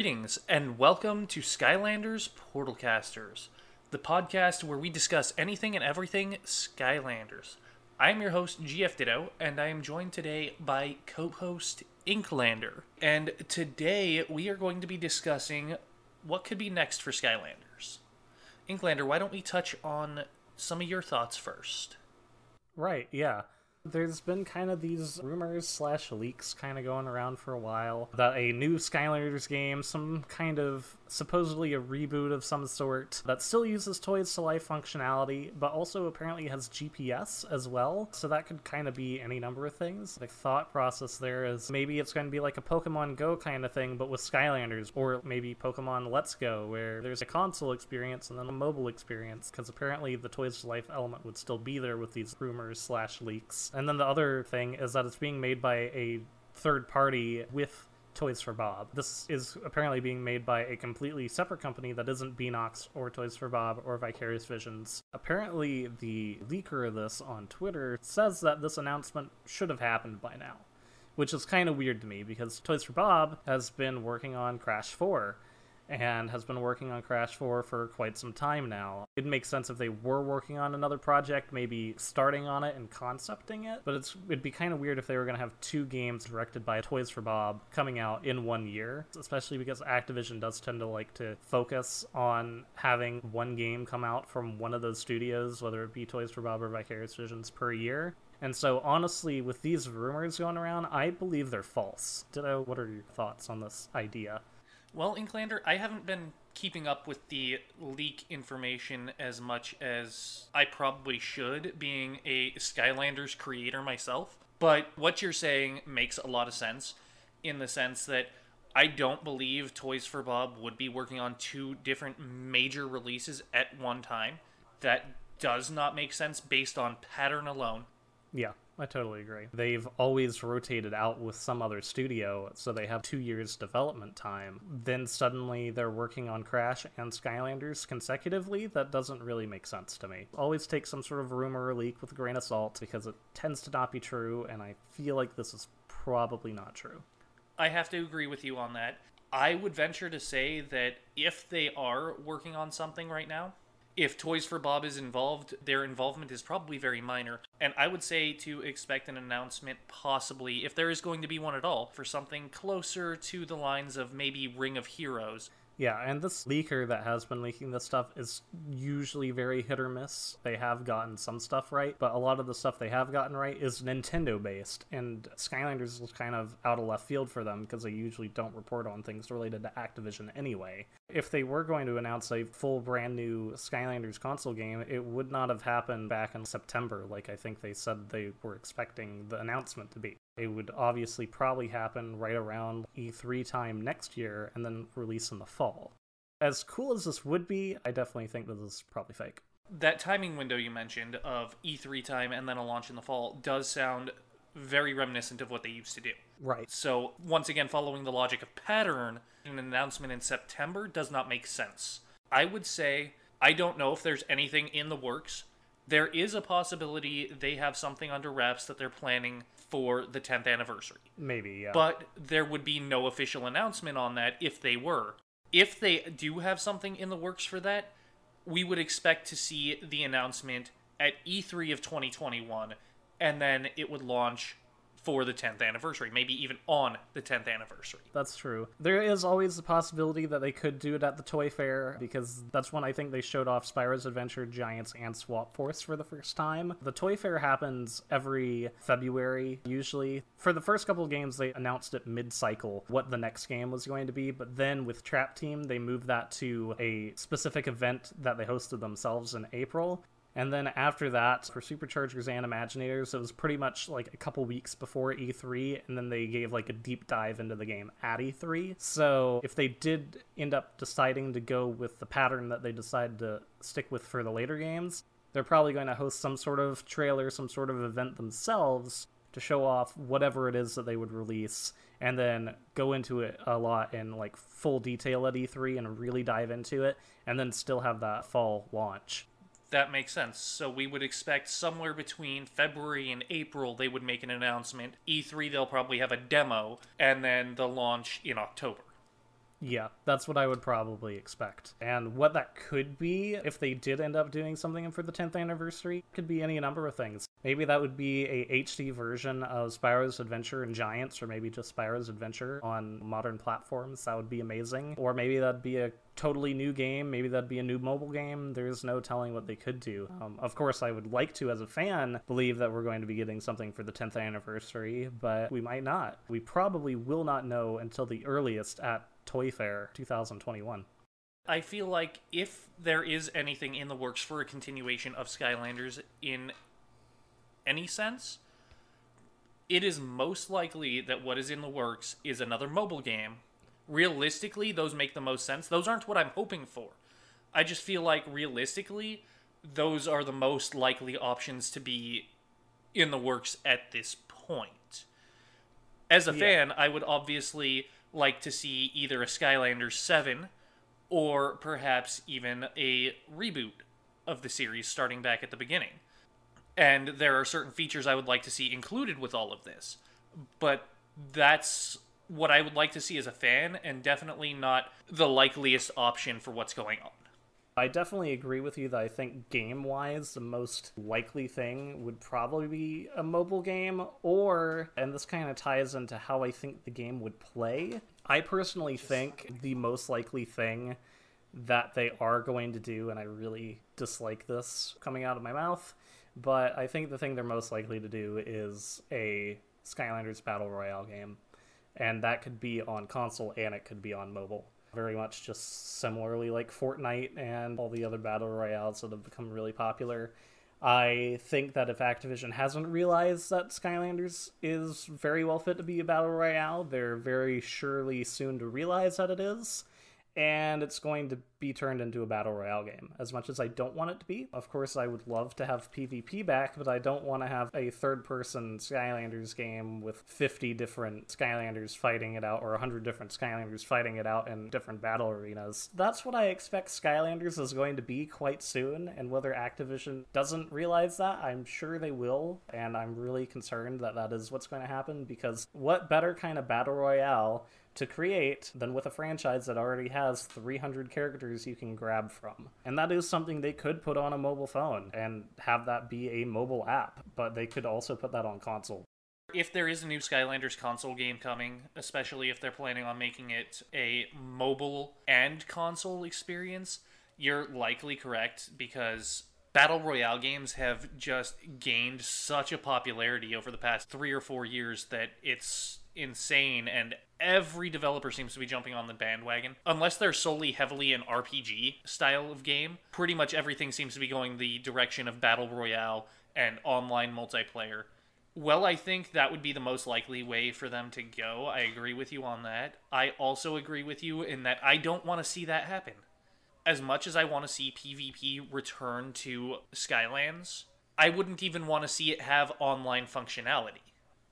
Greetings and welcome to Skylanders Portalcasters, the podcast where we discuss anything and everything Skylanders. I am your host, GF Ditto, and I am joined today by co host Inklander. And today we are going to be discussing what could be next for Skylanders. Inklander, why don't we touch on some of your thoughts first? Right, yeah. There's been kind of these rumors slash leaks kind of going around for a while that a new Skylanders game, some kind of supposedly a reboot of some sort that still uses Toys to Life functionality, but also apparently has GPS as well. So that could kind of be any number of things. The thought process there is maybe it's going to be like a Pokemon Go kind of thing, but with Skylanders, or maybe Pokemon Let's Go, where there's a console experience and then a mobile experience, because apparently the Toys to Life element would still be there with these rumors slash leaks. And then the other thing is that it's being made by a third party with Toys for Bob. This is apparently being made by a completely separate company that isn't Beenox or Toys for Bob or Vicarious Visions. Apparently, the leaker of this on Twitter says that this announcement should have happened by now, which is kind of weird to me because Toys for Bob has been working on Crash 4 and has been working on Crash 4 for quite some time now. It makes sense if they were working on another project, maybe starting on it and concepting it, but it's it'd be kind of weird if they were going to have two games directed by Toys for Bob coming out in one year, especially because Activision does tend to like to focus on having one game come out from one of those studios, whether it be Toys for Bob or Vicarious Visions per year. And so, honestly, with these rumors going around, I believe they're false. Ditto, what are your thoughts on this idea? Well, Inklander, I haven't been keeping up with the leak information as much as I probably should, being a Skylanders creator myself. But what you're saying makes a lot of sense in the sense that I don't believe Toys for Bob would be working on two different major releases at one time. That does not make sense based on pattern alone. Yeah. I totally agree. They've always rotated out with some other studio, so they have two years development time. Then suddenly they're working on Crash and Skylanders consecutively. That doesn't really make sense to me. Always take some sort of rumor or leak with a grain of salt because it tends to not be true, and I feel like this is probably not true. I have to agree with you on that. I would venture to say that if they are working on something right now, if Toys for Bob is involved, their involvement is probably very minor. And I would say to expect an announcement, possibly, if there is going to be one at all, for something closer to the lines of maybe Ring of Heroes. Yeah, and this leaker that has been leaking this stuff is usually very hit or miss. They have gotten some stuff right, but a lot of the stuff they have gotten right is Nintendo based, and Skylanders is kind of out of left field for them because they usually don't report on things related to Activision anyway. If they were going to announce a full brand new Skylanders console game, it would not have happened back in September like I think they said they were expecting the announcement to be. It would obviously probably happen right around E3 time next year and then release in the fall. As cool as this would be, I definitely think that this is probably fake. That timing window you mentioned of E3 time and then a launch in the fall does sound very reminiscent of what they used to do. Right. So, once again, following the logic of pattern, an announcement in September does not make sense. I would say I don't know if there's anything in the works. There is a possibility they have something under wraps that they're planning for the 10th anniversary. Maybe, yeah. But there would be no official announcement on that if they were. If they do have something in the works for that, we would expect to see the announcement at E3 of 2021, and then it would launch for the 10th anniversary, maybe even on the 10th anniversary. That's true. There is always the possibility that they could do it at the Toy Fair because that's when I think they showed off Spyro's Adventure, Giants, and Swap Force for the first time. The Toy Fair happens every February, usually. For the first couple of games, they announced it mid cycle what the next game was going to be, but then with Trap Team, they moved that to a specific event that they hosted themselves in April. And then after that, for Superchargers and Imaginators, it was pretty much like a couple weeks before E3, and then they gave like a deep dive into the game at E3. So if they did end up deciding to go with the pattern that they decided to stick with for the later games, they're probably going to host some sort of trailer, some sort of event themselves to show off whatever it is that they would release and then go into it a lot in like full detail at E3 and really dive into it and then still have that fall launch that makes sense. So we would expect somewhere between February and April they would make an announcement. E3 they'll probably have a demo and then the launch in October. Yeah, that's what I would probably expect. And what that could be, if they did end up doing something for the 10th anniversary, could be any number of things. Maybe that would be a HD version of Spyro's Adventure and Giants, or maybe just Spyro's Adventure on modern platforms. That would be amazing. Or maybe that'd be a totally new game. Maybe that'd be a new mobile game. There's no telling what they could do. Um, of course, I would like to, as a fan, believe that we're going to be getting something for the 10th anniversary, but we might not. We probably will not know until the earliest at Toy Fair 2021. I feel like if there is anything in the works for a continuation of Skylanders in any sense, it is most likely that what is in the works is another mobile game. Realistically, those make the most sense. Those aren't what I'm hoping for. I just feel like realistically, those are the most likely options to be in the works at this point. As a Yeah. fan, I would obviously like to see either a Skylanders 7 or perhaps even a reboot of the series starting back at the beginning. And there are certain features I would like to see included with all of this. But that's what I would like to see as a fan, and definitely not the likeliest option for what's going on. I definitely agree with you that I think game wise, the most likely thing would probably be a mobile game, or, and this kind of ties into how I think the game would play. I personally think the most likely thing that they are going to do, and I really dislike this coming out of my mouth, but I think the thing they're most likely to do is a Skylanders Battle Royale game. And that could be on console and it could be on mobile very much just similarly like Fortnite and all the other battle royales that have become really popular. I think that if Activision hasn't realized that Skylanders is very well fit to be a battle royale, they're very surely soon to realize that it is. And it's going to be turned into a battle royale game. As much as I don't want it to be, of course, I would love to have PvP back, but I don't want to have a third person Skylanders game with 50 different Skylanders fighting it out or 100 different Skylanders fighting it out in different battle arenas. That's what I expect Skylanders is going to be quite soon, and whether Activision doesn't realize that, I'm sure they will, and I'm really concerned that that is what's going to happen because what better kind of battle royale to create than with a franchise that already has 300 characters you can grab from. And that is something they could put on a mobile phone and have that be a mobile app, but they could also put that on console. If there is a new Skylanders console game coming, especially if they're planning on making it a mobile and console experience, you're likely correct because Battle Royale games have just gained such a popularity over the past three or four years that it's insane and every developer seems to be jumping on the bandwagon. Unless they're solely heavily an rpg style of game pretty much everything seems to be going the direction of battle royale and online multiplayer. Well i think that would be the most likely way for them to go. I agree with you on that. I also agree with you in that i don't want to see that happen. As much as i want to see pvp return to skylands i wouldn't even want to see it have online functionality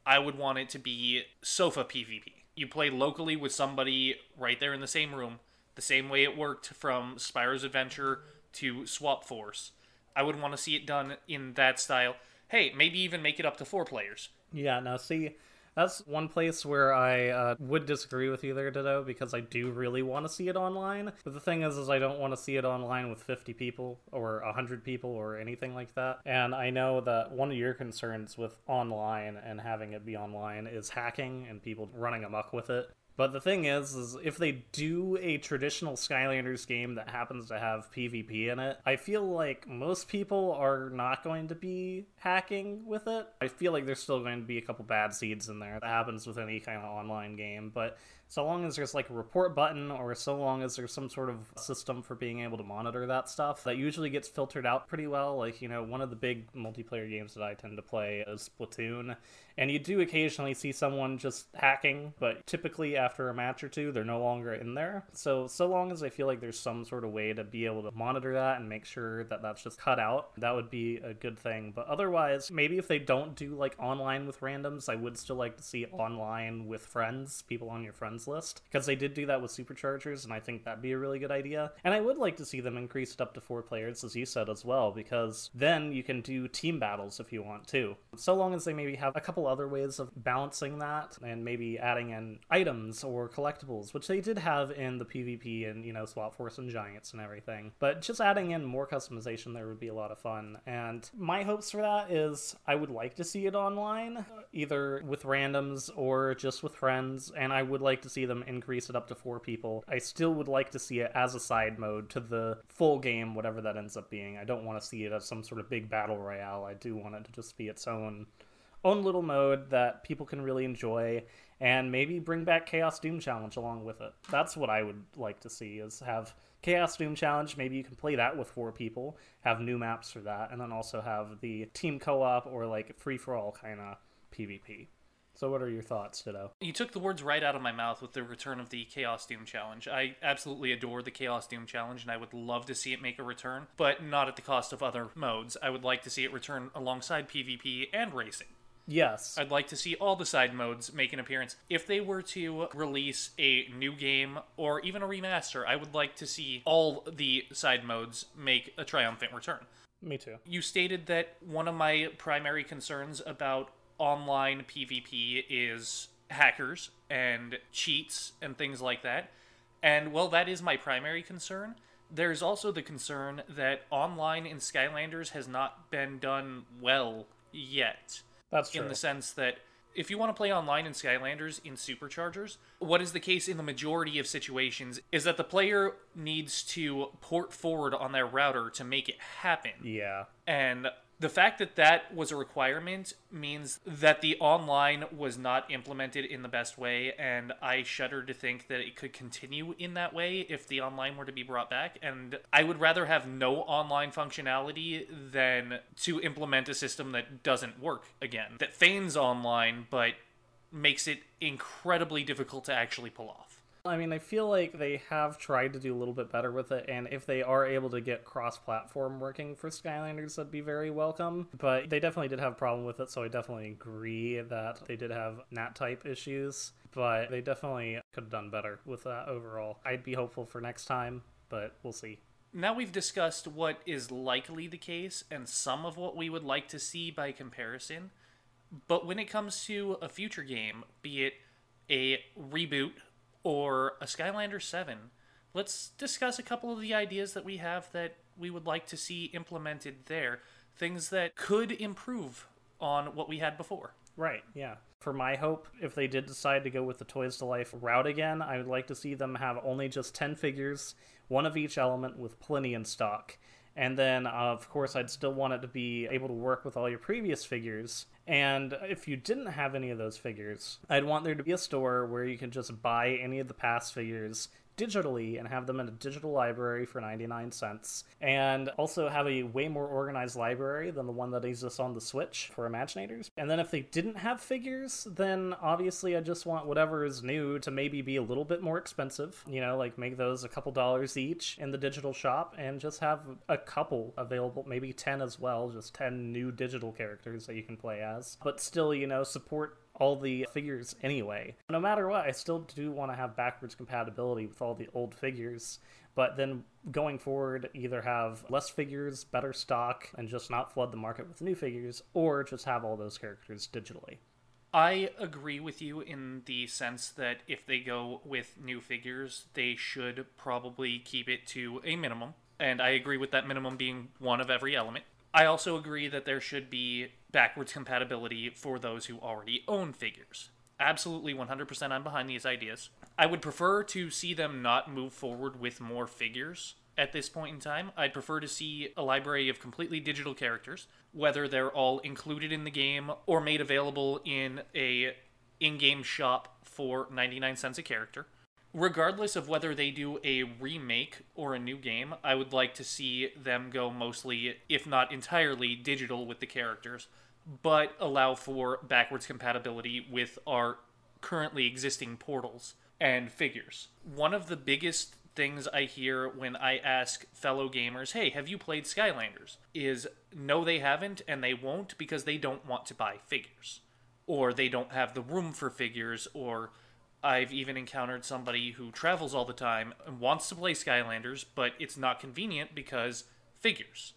I would want it to be sofa PvP. You play locally with somebody right there in the same room, the same way it worked from Spyro's Adventure to Swap Force. I would want to see it done in that style. Hey, maybe even make it up to four players. Yeah, now see, that's one place where I uh, would disagree with you there, Ditto, because I do really want to see it online. But the thing is, is I don't want to see it online with 50 people or 100 people or anything like that. And I know that one of your concerns with online and having it be online is hacking and people running amok with it. But the thing is, is if they do a traditional Skylanders game that happens to have PvP in it, I feel like most people are not going to be hacking with it. I feel like there's still going to be a couple bad seeds in there. That happens with any kind of online game, but so long as there's like a report button or so long as there's some sort of system for being able to monitor that stuff, that usually gets filtered out pretty well. Like, you know, one of the big multiplayer games that I tend to play is Splatoon, and you do occasionally see someone just hacking, but typically after a match or two, they're no longer in there. So, so long as I feel like there's some sort of way to be able to monitor that and make sure that that's just cut out, that would be a good thing. But otherwise, maybe if they don't do like online with randoms, I would still like to see online with friends, people on your friends list because they did do that with superchargers and i think that'd be a really good idea and i would like to see them increased up to four players as you said as well because then you can do team battles if you want to so long as they maybe have a couple other ways of balancing that and maybe adding in items or collectibles which they did have in the pvp and you know swap force and giants and everything. But just adding in more customization there would be a lot of fun. And my hopes for that is i would like to see it online either with randoms or just with friends and i would like to see them increase it up to four people. I still would like to see it as a side mode to the full game whatever that ends up being. I don't want to see it as some sort of big battle royale. I do want it to just be its own own little mode that people can really enjoy and maybe bring back Kaos doom challenge along with it that's what i would like to see is have Kaos doom challenge maybe you can play that with four people have new maps for that and then also have the team co-op or like free for all kind of pvp so what are your thoughts ditto You took the words right out of my mouth with the return of the Kaos Doom Challenge. I absolutely adore the Kaos Doom Challenge, and I would love to see it make a return, but not at the cost of other modes. I would like to see it return alongside PvP and racing. Yes I'd like to see all the side modes make an appearance. If they were to release a new game or even a remaster, I would like to see all the side modes make a triumphant return. me too You stated that one of my primary concerns about online PvP is hackers and cheats and things like that. And well, that is my primary concern. There's also the concern that online in Skylanders has not been done well yet that's true in the sense that if you want to play online in Skylanders in Superchargers, what is the case in the majority of situations is that the player needs to port forward on their router to make it happen. yeah And the fact that that was a requirement means that the online was not implemented in the best way, and I shudder to think that it could continue in that way if the online were to be brought back. And I would rather have no online functionality than to implement a system that doesn't work again, that feigns online but makes it incredibly difficult to actually pull off. I mean, I feel like they have tried to do a little bit better with it, and if they are able to get cross-platform working for Skylanders, that'd be very welcome. But they definitely did have a problem with it, so I definitely agree that they did have NAT-type issues. But they definitely could have done better with that overall. I'd be hopeful for next time, but we'll see. Now we've discussed what is likely the case and some of what we would like to see by comparison. But when it comes to a future game, be it a reboot or a Skylander 7, let's discuss a couple of the ideas that we have that we would like to see implemented there. Things that could improve on what we had before. Right, yeah. For my hope, if they did decide to go with the Toys to Life route again, I would like to see them have only just 10 figures, one of each element with plenty in stock. And then, of course, I'd still want it to be able to work with all your previous figures. And if you didn't have any of those figures, I'd want there to be a store where you can just buy any of the past figures digitally and have them in a digital library for 99 cents. And also have a way more organized library than the one that exists on the switch for imaginators. And then if they didn't have figures then obviously i just want whatever is new to maybe be a little bit more expensive. You know like make those a couple dollars each in the digital shop and just have a couple available maybe 10 as well just 10 new digital characters that you can play as. But still you know support all the figures anyway. No matter what, I still do want to have backwards compatibility with all the old figures, but then going forward, either have less figures, better stock, and just not flood the market with new figures, or just have all those characters digitally. I agree with you in the sense that if they go with new figures, they should probably keep it to a minimum. And I agree with that minimum being one of every element. I also agree that there should be backwards compatibility for those who already own figures. Absolutely 100% I'm behind these ideas. I would prefer to see them not move forward with more figures at this point in time. I'd prefer to see a library of completely digital characters, whether they're all included in the game or made available in a in-game shop for 99 cents a character. Regardless of whether they do a remake or a new game, I would like to see them go mostly, if not entirely, digital with the characters, but allow for backwards compatibility with our currently existing portals and figures. One of the biggest things I hear when I ask fellow gamers, hey, have you played Skylanders? is no, they haven't, and they won't because they don't want to buy figures. Or they don't have the room for figures, or I've even encountered somebody who travels all the time and wants to play Skylanders, but it's not convenient because figures.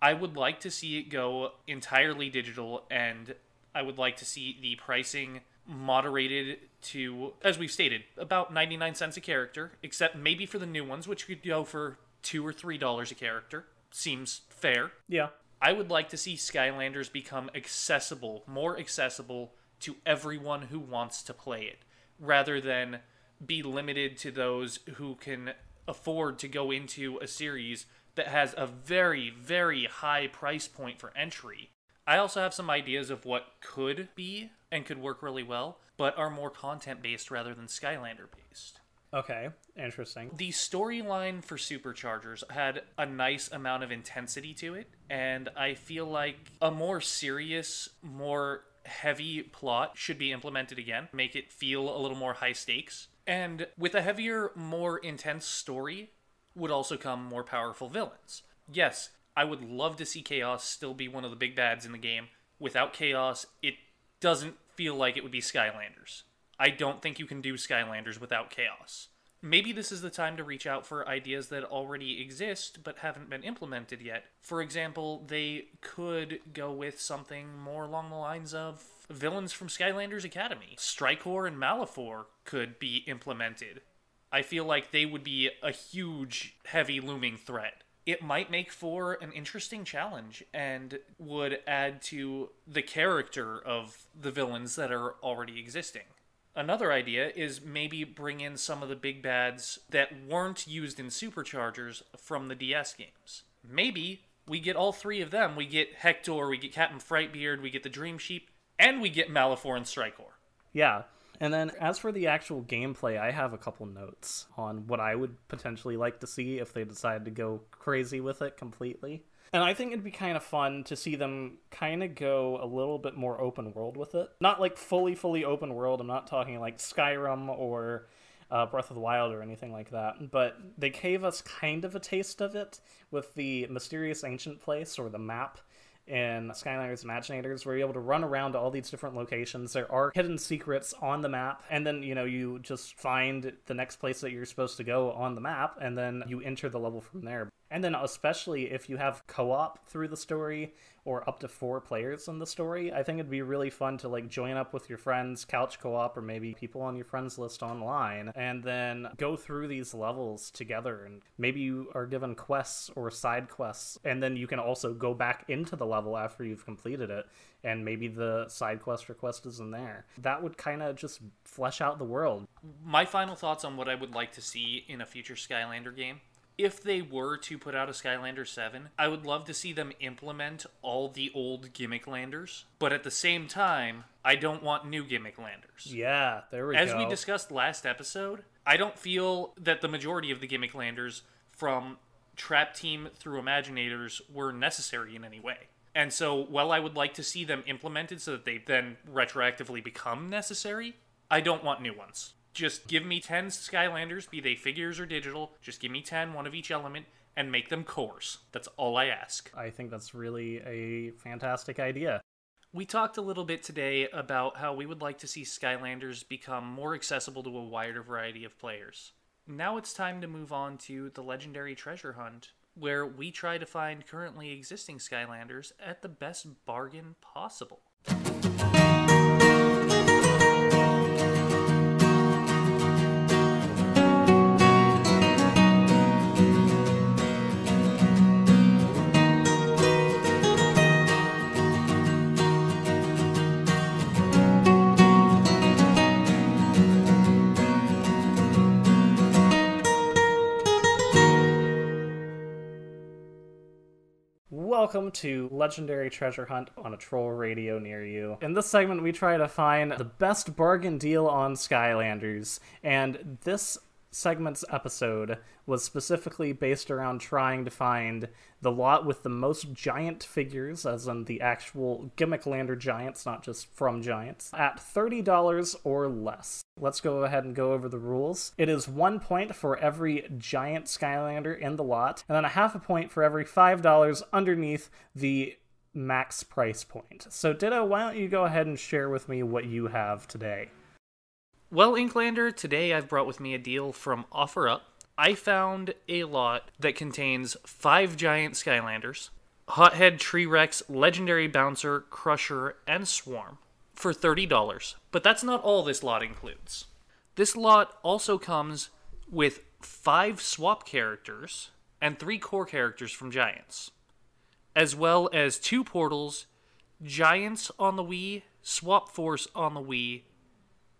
I would like to see it go entirely digital, and I would like to see the pricing moderated to, as we've stated, about 99 cents a character, except maybe for the new ones, which could go for 2 or $3 a character. Seems fair. Yeah. I would like to see Skylanders become accessible, more accessible to everyone who wants to play it, rather than be limited to those who can afford to go into a series that has a very, very high price point for entry. I also have some ideas of what could be and could work really well, but are more content based rather than Skylander based. Okay, interesting. The storyline for Superchargers had a nice amount of intensity to it, and I feel like a more serious, more heavy plot should be implemented again, make it feel a little more high stakes. And with a heavier, more intense story would also come more powerful villains. Yes, I would love to see Kaos still be one of the big bads in the game. Without Kaos, it doesn't feel like it would be Skylanders. I don't think you can do Skylanders without Kaos. Maybe this is the time to reach out for ideas that already exist but haven't been implemented yet. For example, they could go with something more along the lines of villains from Skylanders Academy. Strykore and Malefor could be implemented. I feel like they would be a huge, heavy looming threat. It might make for an interesting challenge and would add to the character of the villains that are already existing. Another idea is maybe bring in some of the big bads that weren't used in Superchargers from the DS games. Maybe we get all three of them. We get Hector, we get Captain Frightbeard, we get the Dream Sheep, and we get Malefor and Strykore. Yeah. And then as for the actual gameplay, I have a couple notes on what I would potentially like to see if they decide to go crazy with it completely. And I think it'd be kind of fun to see them kind of go a little bit more open world with it. Not like fully, fully open world. I'm not talking like Skyrim or uh, Breath of the Wild or anything like that. But they gave us kind of a taste of it with the Mysterious Ancient Place or the map in Skylanders Imaginators, where you're able to run around to all these different locations. There are hidden secrets on the map, and then you know you just find the next place that you're supposed to go on the map, and then you enter the level from there. And then, especially if you have co op through the story or up to four players in the story, I think it'd be really fun to like join up with your friends, couch co op, or maybe people on your friends list online, and then go through these levels together. And maybe you are given quests or side quests, and then you can also go back into the level after you've completed it, and maybe the side quest request is in there. That would kind of just flesh out the world. My final thoughts on what I would like to see in a future Skylander game if they were to put out a Skylander 7, I would love to see them implement all the old gimmick landers, but at the same time, I don't want new gimmick landers. Yeah, there we As go. As we discussed last episode, I don't feel that the majority of the gimmick landers from Trap Team through Imaginators were necessary in any way. And so, while I would like to see them implemented so that they then retroactively become necessary, I don't want new ones. Just give me 10 Skylanders, be they figures or digital. Just give me 10, one of each element, and make them cores. That's all I ask. I think that's really a fantastic idea. We talked a little bit today about how we would like to see Skylanders become more accessible to a wider variety of players. Now it's time to move on to the legendary treasure hunt, where we try to find currently existing Skylanders at the best bargain possible. Welcome to Legendary Treasure Hunt on a troll radio near you. In this segment, we try to find the best bargain deal on Skylanders, and this segment's episode was specifically based around trying to find the lot with the most giant figures, as in the actual gimmick lander giants, not just from giants, at $30 or less. Let's go ahead and go over the rules. It is one point for every giant Skylander in the lot, and then a half a point for every $5 underneath the max price point. So, Ditto, why don't you go ahead and share with me what you have today? Well, Inklander, today I've brought with me a deal from OfferUp. I found a lot that contains five giant Skylanders, Hothead, Tree Rex, Legendary Bouncer, Crusher, and Swarm for $30. But that's not all this lot includes. This lot also comes with five swap characters and three core characters from Giants, as well as two portals, Giants on the Wii, Swap Force on the Wii,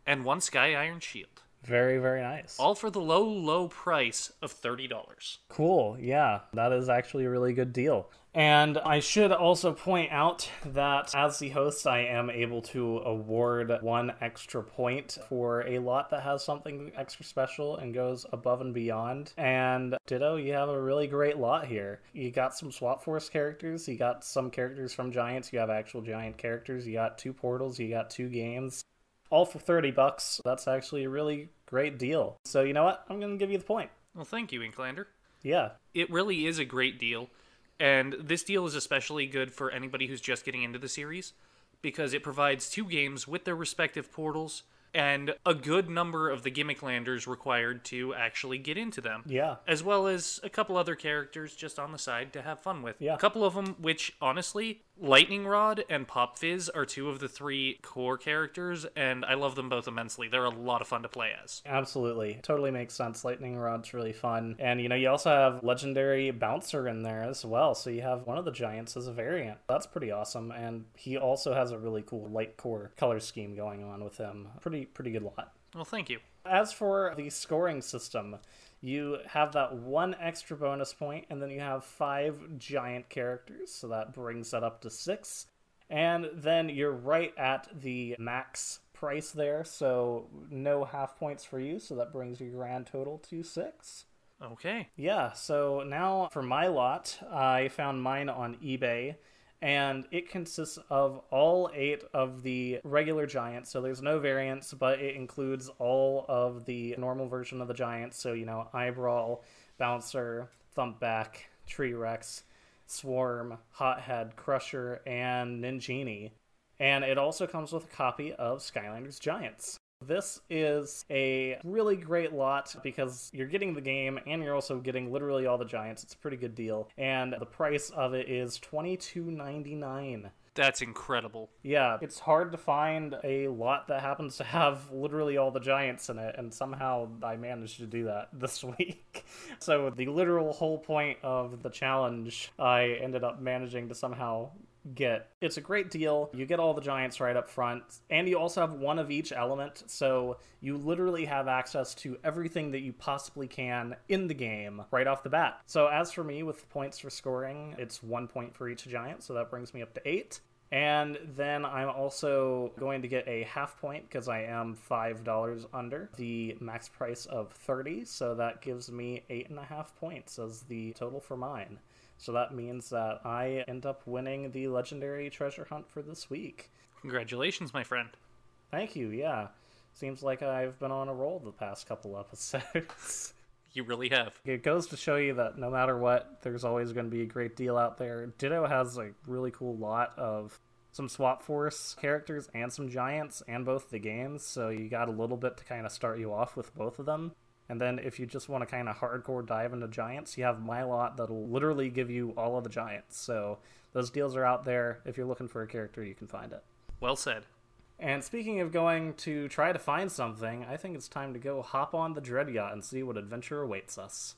and one Sky Iron Shield. Very, very nice. All for the low, low price of $30. Cool. Yeah, that is actually a really good deal. And I should also point out that as the host, I am able to award one extra point for a lot that has something extra special and goes above and beyond. And Ditto, you have a really great lot here. You got some Swap Force characters, you got some characters from Giants, you have actual Giant characters, you got two portals, you got two games. All for 30 bucks. That's actually a really great deal. So, you know what? I'm going to give you the point. Well, thank you, Inklander. Yeah. It really is a great deal. And this deal is especially good for anybody who's just getting into the series because it provides two games with their respective portals and a good number of the gimmick landers required to actually get into them. Yeah. As well as a couple other characters just on the side to have fun with. Yeah. A couple of them, which honestly, Lightning Rod and Pop Fizz are two of the three core characters, and I love them both immensely. They're a lot of fun to play as. Absolutely. Totally makes sense. Lightning Rod's really fun. And, you know, you also have Legendary Bouncer in there as well. So you have one of the Giants as a variant. That's pretty awesome. And he also has a really cool light core color scheme going on with him. Pretty, pretty good lot. Well, thank you. As for the scoring system, you have that one extra bonus point, and then you have five giant characters, so that brings that up to six. And then you're right at the max price there, so no half points for you, so that brings your grand total to six. Okay. Yeah, so now for my lot, I found mine on eBay, and it consists of all eight of the regular giants. So there's no variants, but it includes all of the normal version of the giants. So, you know, Eyebrawl, Bouncer, Thumpback, Tree Rex, Swarm, Hothead, Crusher, and Ninjini. And it also comes with a copy of Skylanders Giants. This is a really great lot because you're getting the game and you're also getting literally all the giants. It's a pretty good deal. And the price of it is $22.99. That's incredible. Yeah, it's hard to find a lot that happens to have literally all the giants in it, and somehow I managed to do that this week. so, the literal whole point of the challenge, I ended up managing to somehow get. It's a great deal. You get all the giants right up front, and you also have one of each element, so you literally have access to everything that you possibly can in the game right off the bat. So, as for me, with points for scoring, it's one point for each giant, so that brings me up to eight. And then I'm also going to get a half point because I am $5 under the max price of 30. So that gives me eight and a half points as the total for mine. So that means that I end up winning the legendary treasure hunt for this week. Congratulations, my friend. Thank you, yeah. Seems like I've been on a roll the past couple episodes. You really have. it goes to show you that no matter what, there's always going to be a great deal out there. Ditto has a really cool lot of some Swap Force characters and some Giants and both the games, so you got a little bit to kind of start you off with both of them. And then if you just want to kind of hardcore dive into Giants, you have my lot that'll literally give you all of the Giants. So those deals are out there. If you're looking for a character, you can find it. Well said. And speaking of going to try to find something, I think it's time to go hop on the Dread Yacht and see what adventure awaits us.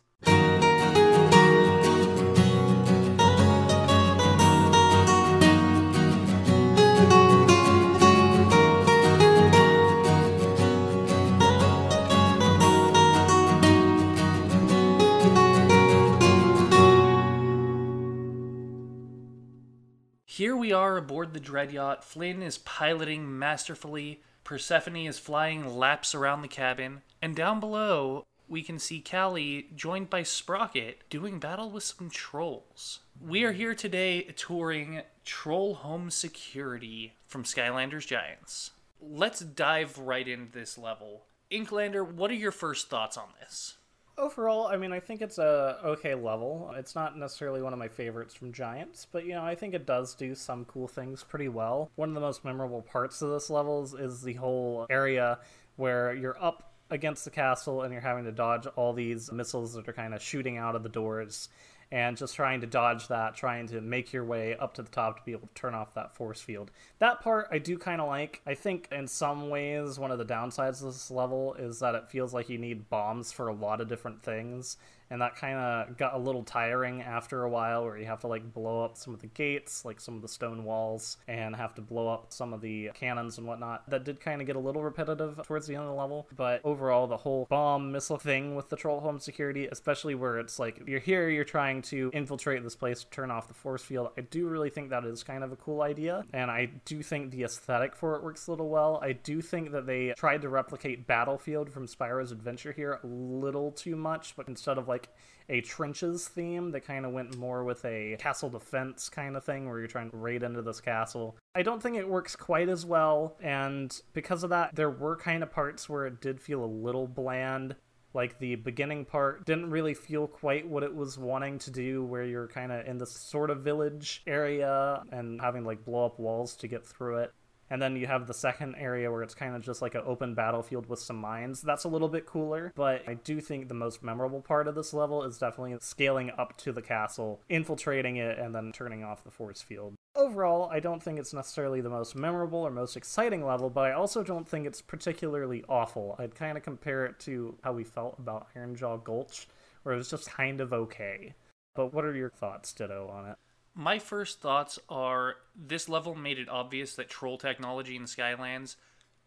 Here we are aboard the Dread Yacht. Flynn is piloting masterfully. Persephone is flying laps around the cabin. And down below, we can see Callie joined by Sprocket doing battle with some trolls. We are here today touring Troll Home Security from Skylanders Giants. Let's dive right into this level. Inklander, what are your first thoughts on this? Overall, I mean, I think it's a okay level. It's not necessarily one of my favorites from Giants, but you know, I think it does do some cool things pretty well. One of the most memorable parts of this levels is the whole area where you're up against the castle and you're having to dodge all these missiles that are kind of shooting out of the doors and just trying to dodge that, trying to make your way up to the top to be able to turn off that force field. That part I do kind of like. I think in some ways, one of the downsides of this level is that it feels like you need bombs for a lot of different things and that kind of got a little tiring after a while where you have to like blow up some of the gates like some of the stone walls and have to blow up some of the cannons and whatnot. That did kind of get a little repetitive towards the end of the level but overall the whole bomb missile thing with the troll home security especially where it's like you're here you're trying to infiltrate this place turn off the force field i do really think that is kind of a cool idea and i do think the aesthetic for it works a little well. I do think that they tried to replicate battlefield from spyro's adventure here a little too much but instead of like like a trenches theme that kind of went more with a castle defense kind of thing where you're trying to raid into this castle. I don't think it works quite as well, and because of that, there were kind of parts where it did feel a little bland. Like the beginning part didn't really feel quite what it was wanting to do, where you're kind of in this sort of village area and having like blow up walls to get through it. And then you have the second area where it's kind of just like an open battlefield with some mines. That's a little bit cooler, but I do think the most memorable part of this level is definitely scaling up to the castle, infiltrating it, and then turning off the force field. Overall, I don't think it's necessarily the most memorable or most exciting level, but I also don't think it's particularly awful. I'd kind of compare it to how we felt about Ironjaw Gulch, where it was just kind of okay. But what are your thoughts, Ditto, on it? My first thoughts are this level made it obvious that troll technology in Skylands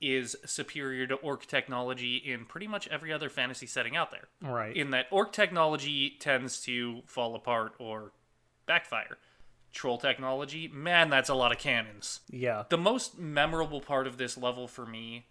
is superior to orc technology in pretty much every other fantasy setting out there. Right. In that orc technology tends to fall apart or backfire. Troll technology, man, that's a lot of cannons. Yeah. The most memorable part of this level for me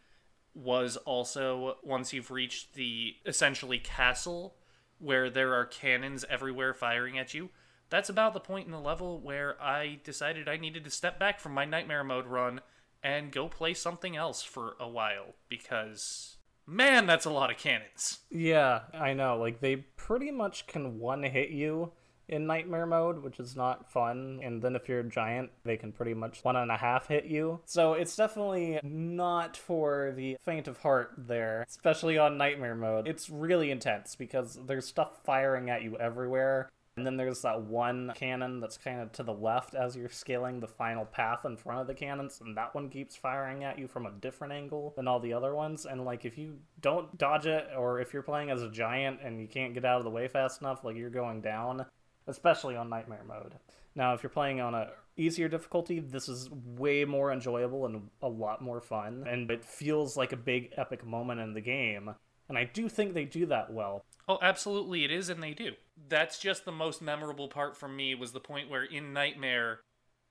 was also once you've reached the essentially castle where there are cannons everywhere firing at you that's about the point in the level where I decided I needed to step back from my nightmare mode run and go play something else for a while because man, that's a lot of cannons. Yeah, I know. Like they pretty much can one hit you in nightmare mode, which is not fun. And then if you're a giant, they can pretty much one and a half hit you. So it's definitely not for the faint of heart there, especially on nightmare mode. It's really intense because there's stuff firing at you everywhere. And then there's that one cannon that's kind of to the left as you're scaling the final path in front of the cannons, and that one keeps firing at you from a different angle than all the other ones. And like if you don't dodge it, or if you're playing as a giant and you can't get out of the way fast enough, like you're going down, especially on nightmare mode. Now, if you're playing on a easier difficulty, this is way more enjoyable and a lot more fun, and it feels like a big epic moment in the game. And I do think they do that well. Oh, absolutely, it is, and they do. That's just the most memorable part for me was the point where in Nightmare,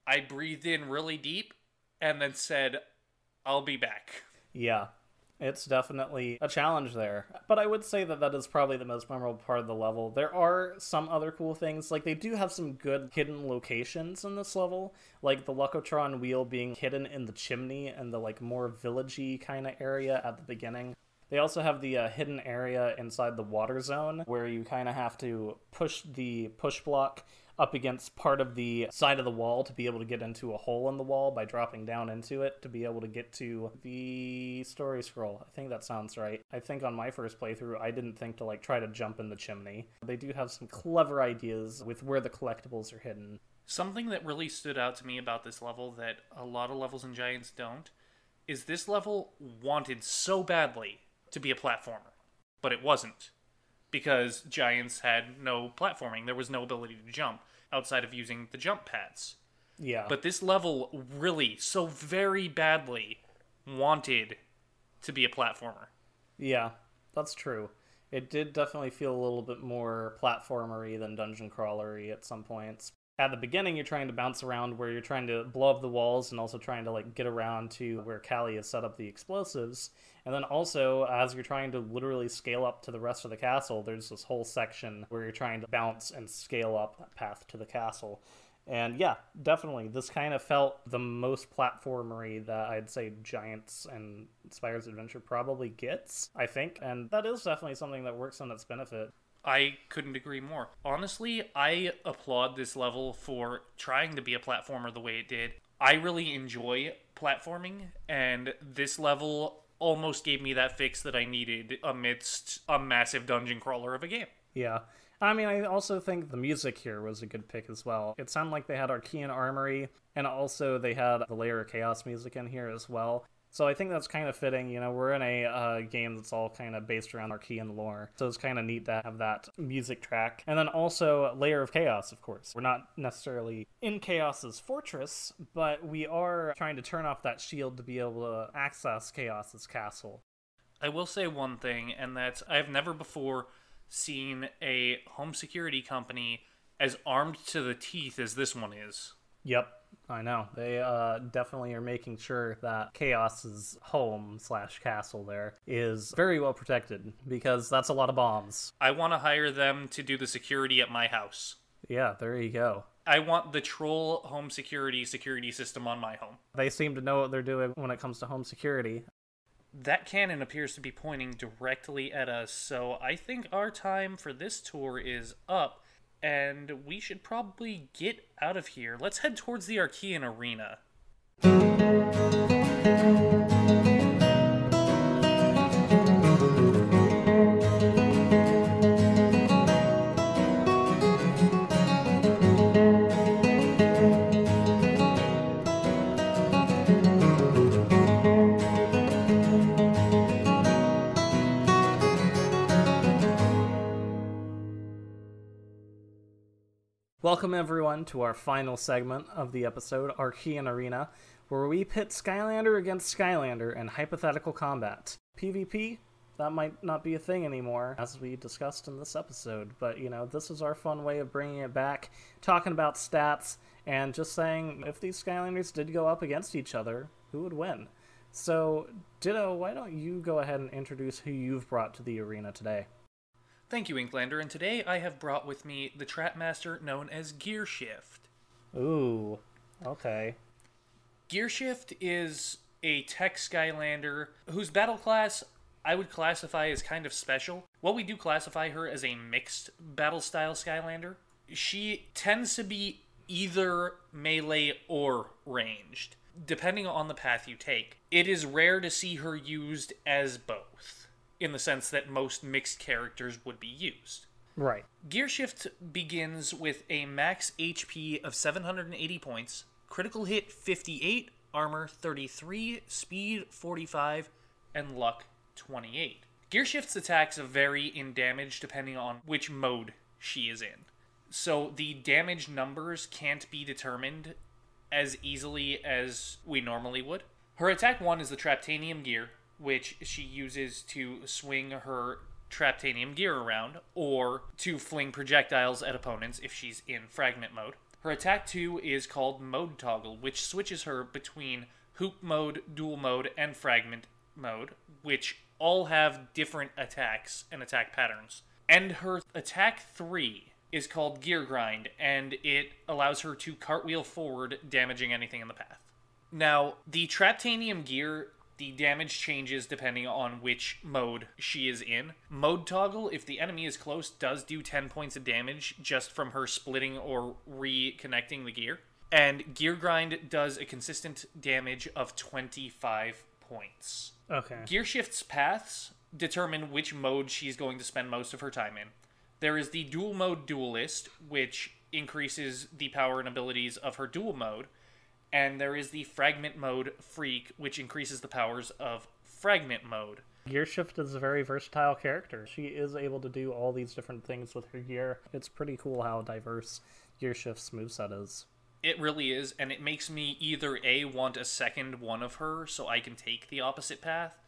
I breathed in really deep and then said, I'll be back. Yeah, it's definitely a challenge there. But I would say that that is probably the most memorable part of the level. There are some other cool things. Like, they do have some good hidden locations in this level, like the Lucotron wheel being hidden in the chimney and the, like, more villagey kind of area at the beginning. They also have the uh, hidden area inside the water zone where you kind of have to push the push block up against part of the side of the wall to be able to get into a hole in the wall by dropping down into it to be able to get to the story scroll. I think that sounds right. I think on my first playthrough, I didn't think to like try to jump in the chimney. They do have some clever ideas with where the collectibles are hidden. Something that really stood out to me about this level that a lot of levels in Giants don't is this level wanted so badly to be a platformer, but it wasn't because Giants had no platforming. There was no ability to jump outside of using the jump pads. Yeah. But this level really, so very badly, wanted to be a platformer. Yeah, that's true. It did definitely feel a little bit more platformery than dungeon crawlery at some points at the beginning you're trying to bounce around where you're trying to blow up the walls and also trying to like get around to where Callie has set up the explosives. And then also as you're trying to literally scale up to the rest of the castle, there's this whole section where you're trying to bounce and scale up that path to the castle. And yeah, definitely, this kind of felt the most platformery that I'd say Giants and Spyro's Adventure probably gets, I think. And that is definitely something that works on its benefit. I couldn't agree more. Honestly, I applaud this level for trying to be a platformer the way it did. I really enjoy platforming, and this level almost gave me that fix that I needed amidst a massive dungeon crawler of a game. Yeah. I mean, I also think the music here was a good pick as well. It sounded like they had Arkeyan Armory, and also they had the Layer of Chaos music in here as well. So I think that's kind of fitting. You know, we're in a uh, game that's all kind of based around Arkeyan lore, so it's kind of neat to have that music track. And then also Lair of Kaos, of course. We're not necessarily in Kaos's fortress, but we are trying to turn off that shield to be able to access Kaos's castle. I will say one thing, and that's I've never before seen a home security company as armed to the teeth as this one is. Yep, I know. They uh, definitely are making sure that Kaos's home slash castle there is very well protected because that's a lot of bombs. I want to hire them to do the security at my house. Yeah, there you go. I want the troll home security security system on my home. They seem to know what they're doing when it comes to home security. That cannon appears to be pointing directly at us, so I think our time for this tour is up and we should probably get out of here. Let's head towards the Arkeyan Arena. Welcome, everyone, to our final segment of the episode, Arkeyan Arena, where we pit Skylander against Skylander in hypothetical combat. PvP, that might not be a thing anymore, as we discussed in this episode, but you know, this is our fun way of bringing it back, talking about stats, and just saying if these Skylanders did go up against each other, who would win? So, Ditto, why don't you go ahead and introduce who you've brought to the arena today? Thank you, Inklander, and today I have brought with me the Trapmaster known as Gearshift. Ooh, okay. Gearshift is a tech Skylander whose battle class I would classify as kind of special. Well, we do classify her as a mixed battle style Skylander. She tends to be either melee or ranged, depending on the path you take. It is rare to see her used as both in the sense that most mixed characters would be used. Right. Gearshift begins with a max HP of 780 points, critical hit 58, armor 33, speed 45, and luck 28. Gearshift's attacks vary in damage depending on which mode she is in. So the damage numbers can't be determined as easily as we normally would. Her attack 1 is the Traptanium Gear, which she uses to swing her Traptanium gear around, or to fling projectiles at opponents if she's in fragment mode. Her attack 2 is called Mode Toggle, which switches her between Hoop mode, Dual mode, and Fragment mode, which all have different attacks and attack patterns. And her attack 3 is called Gear Grind, and it allows her to cartwheel forward, damaging anything in the path. Now, the Traptanium gear the damage changes depending on which mode she is in. Mode toggle, if the enemy is close, does do 10 points of damage just from her splitting or reconnecting the gear. And Gear Grind does a consistent damage of 25 points. Okay. Gear Shift's paths determine which mode she's going to spend most of her time in. There is the Dual Mode Duelist, which increases the power and abilities of her dual mode and there is the fragment mode freak, which increases the powers of fragment mode. Gearshift is a very versatile character. She is able to do all these different things with her gear. It's pretty cool how diverse Gearshift's moveset is. It really is, and it makes me either A, want a second one of her so I can take the opposite path,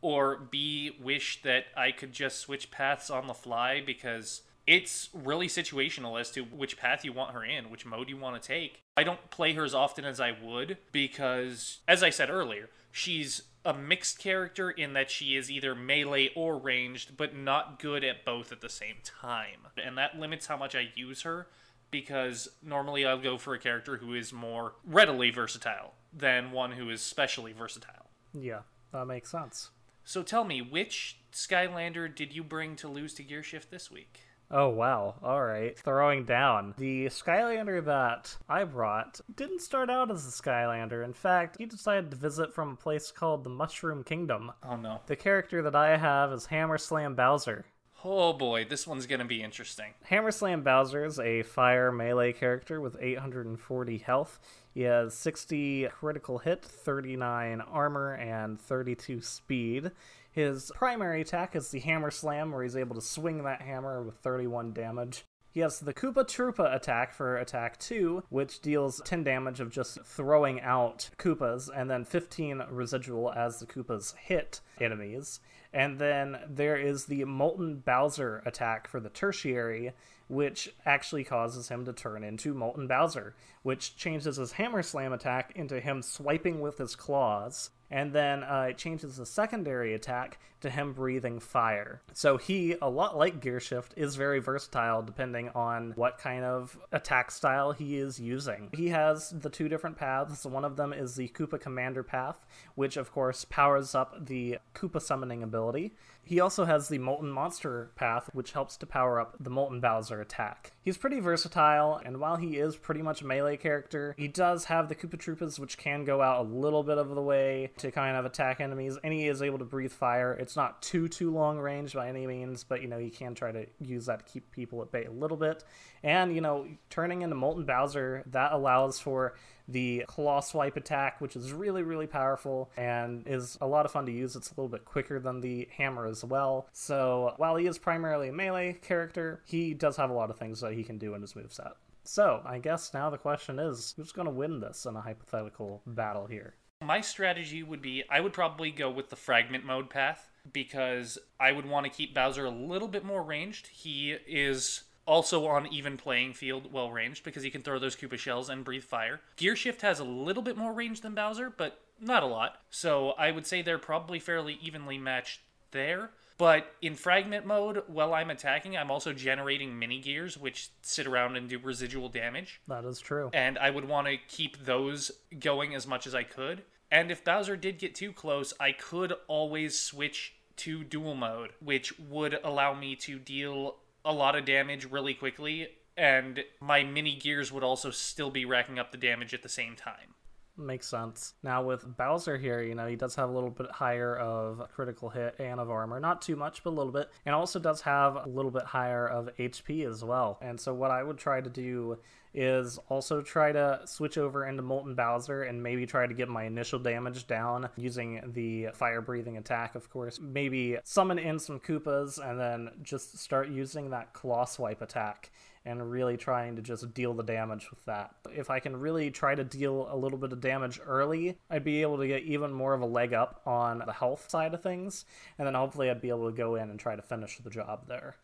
or B, wish that I could just switch paths on the fly because it's really situational as to which path you want her in, which mode you want to take. I don't play her as often as I would because, as I said earlier, she's a mixed character in that she is either melee or ranged, but not good at both at the same time. And that limits how much I use her because normally I'll go for a character who is more readily versatile than one who is specially versatile. Yeah, that makes sense. So tell me, which Skylander did you bring to lose to Gearshift this week? Oh wow, alright. Throwing down. The Skylander that I brought didn't start out as a Skylander. In fact, he decided to visit from a place called the Mushroom Kingdom. Oh no. The character that I have is Hammer Slam Bowser. Oh boy, this one's gonna be interesting. Hammer Slam Bowser is a fire melee character with 840 health. He has 60 critical hit, 39 armor, and 32 speed. His primary attack is the Hammer Slam, where he's able to swing that hammer with 31 damage. He has the Koopa Troopa attack for attack 2, which deals 10 damage of just throwing out Koopas, and then 15 residual as the Koopas hit enemies. And then there is the Molten Bowser attack for the tertiary, which actually causes him to turn into Molten Bowser, which changes his Hammer Slam attack into him swiping with his claws and then uh, it changes the secondary attack to him breathing fire. So he, a lot like Gearshift, is very versatile depending on what kind of attack style he is using. He has the two different paths. One of them is the Koopa Commander path, which of course powers up the Koopa summoning ability. He also has the Molten Monster path, which helps to power up the Molten Bowser attack. He's pretty versatile, and while he is pretty much a melee character, he does have the Koopa Troopas, which can go out a little bit of the way to kind of attack enemies, and he is able to breathe fire. It's not too, too long range by any means, but, you know, you can try to use that to keep people at bay a little bit. And, you know, turning into Molten Bowser, that allows for the claw swipe attack, which is really, really powerful and is a lot of fun to use. It's a little bit quicker than the hammer as well. So while he is primarily a melee character, he does have a lot of things that he can do in his moveset. So I guess now the question is who's going to win this in a hypothetical battle here? My strategy would be I would probably go with the fragment mode path because I would want to keep Bowser a little bit more ranged. He is also on even playing field, well ranged, because he can throw those Koopa shells and breathe fire. Gear Shift has a little bit more range than Bowser, but not a lot. So I would say they're probably fairly evenly matched there. But in fragment mode, while I'm attacking, I'm also generating mini gears, which sit around and do residual damage. That is true. And I would want to keep those going as much as I could. And if Bowser did get too close, I could always switch to dual mode, which would allow me to deal a lot of damage really quickly, and my mini gears would also still be racking up the damage at the same time. Makes sense. Now with Bowser here, you know, he does have a little bit higher of critical hit and of armor. Not too much, but a little bit. And also does have a little bit higher of HP as well. And so what I would try to do is also try to switch over into Molten Bowser and maybe try to get my initial damage down using the fire breathing attack, of course. Maybe summon in some Koopas and then just start using that claw swipe attack and really trying to just deal the damage with that. If I can really try to deal a little bit of damage early, I'd be able to get even more of a leg up on the health side of things, and then hopefully I'd be able to go in and try to finish the job there.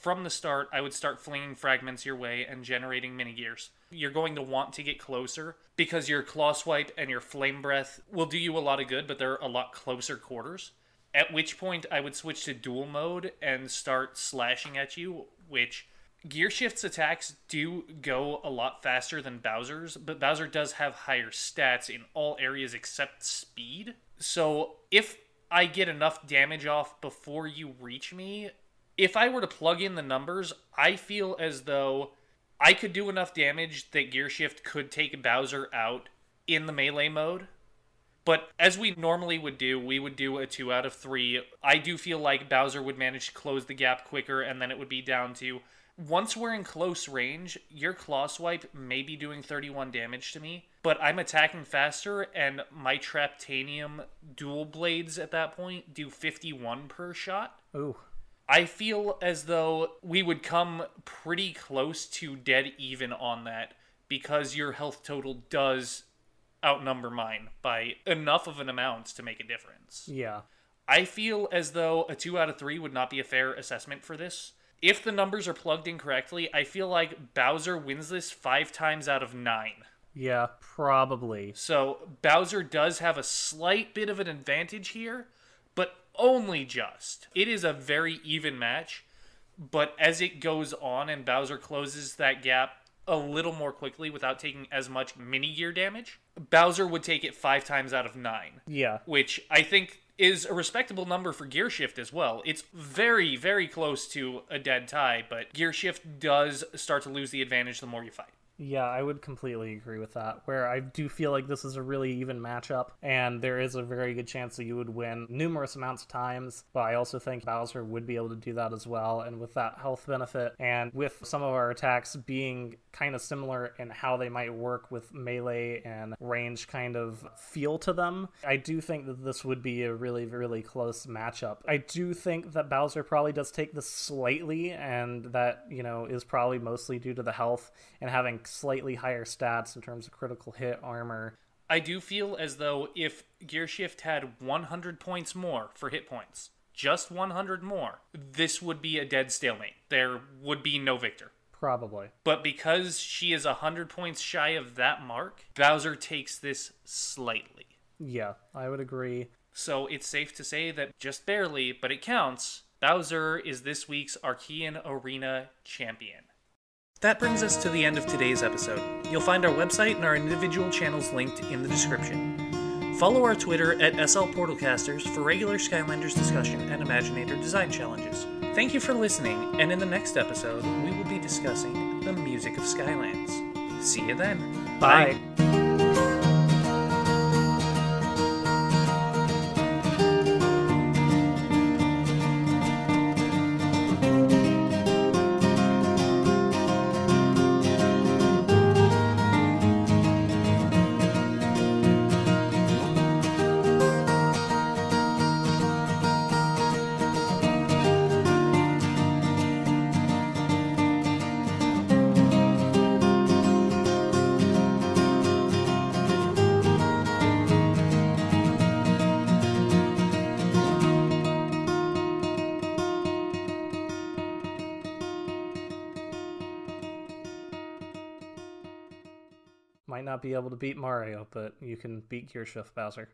From the start, I would start flinging fragments your way and generating mini gears. You're going to want to get closer because your claw swipe and your flame breath will do you a lot of good, but they're a lot closer quarters. At which point, I would switch to dual mode and start slashing at you, which Gearshift's attacks do go a lot faster than Bowser's, but Bowser does have higher stats in all areas except speed. So if I get enough damage off before you reach me, if I were to plug in the numbers, I feel as though I could do enough damage that Gearshift could take Bowser out in the melee mode. But as we normally would do, we would do a two out of three. I do feel like Bowser would manage to close the gap quicker, and then it would be down to once we're in close range, your claw swipe may be doing 31 damage to me, but I'm attacking faster, and my Traptanium dual blades at that point do 51 per shot. Ooh. I feel as though we would come pretty close to dead even on that because your health total does outnumber mine by enough of an amount to make a difference. Yeah. I feel as though a 2 out of 3 would not be a fair assessment for this if the numbers are plugged in correctly, I feel like Bowser wins this five times out of nine. Yeah, probably. So Bowser does have a slight bit of an advantage here, only just. It is a very even match, but as it goes on and Bowser closes that gap a little more quickly without taking as much mini gear damage, Bowser would take it five times out of nine, Yeah. which I think is a respectable number for Gear Shift as well. It's very, very close to a dead tie, but Gear Shift does start to lose the advantage the more you fight. Yeah, I would completely agree with that. Where I do feel like this is a really even matchup, and there is a very good chance that you would win numerous amounts of times. But I also think Bowser would be able to do that as well. And with that health benefit, and with some of our attacks being kind of similar in how they might work with melee and range kind of feel to them, I do think that this would be a really, really close matchup. I do think that Bowser probably does take this slightly, and that, you know, is probably mostly due to the health and having slightly higher stats in terms of critical hit, armor. I do feel as though if Gearshift had 100 points more for hit points, just 100 more, this would be a dead stalemate. There would be no victor. Probably. But because she is 100 points shy of that mark, Bowser takes this slightly. Yeah, I would agree. So it's safe to say that just barely, but it counts, Bowser is this week's Arkeyan Arena champion. That brings us to the end of today's episode. You'll find our website and our individual channels linked in the description. Follow our Twitter at SL Portalcasters for regular Skylanders discussion and Imaginator design challenges. Thank you for listening, and in the next episode, we will be discussing the music of Skylands. See you then. Bye. Might not be able to beat Mario, but you can beat Gearshift Bowser.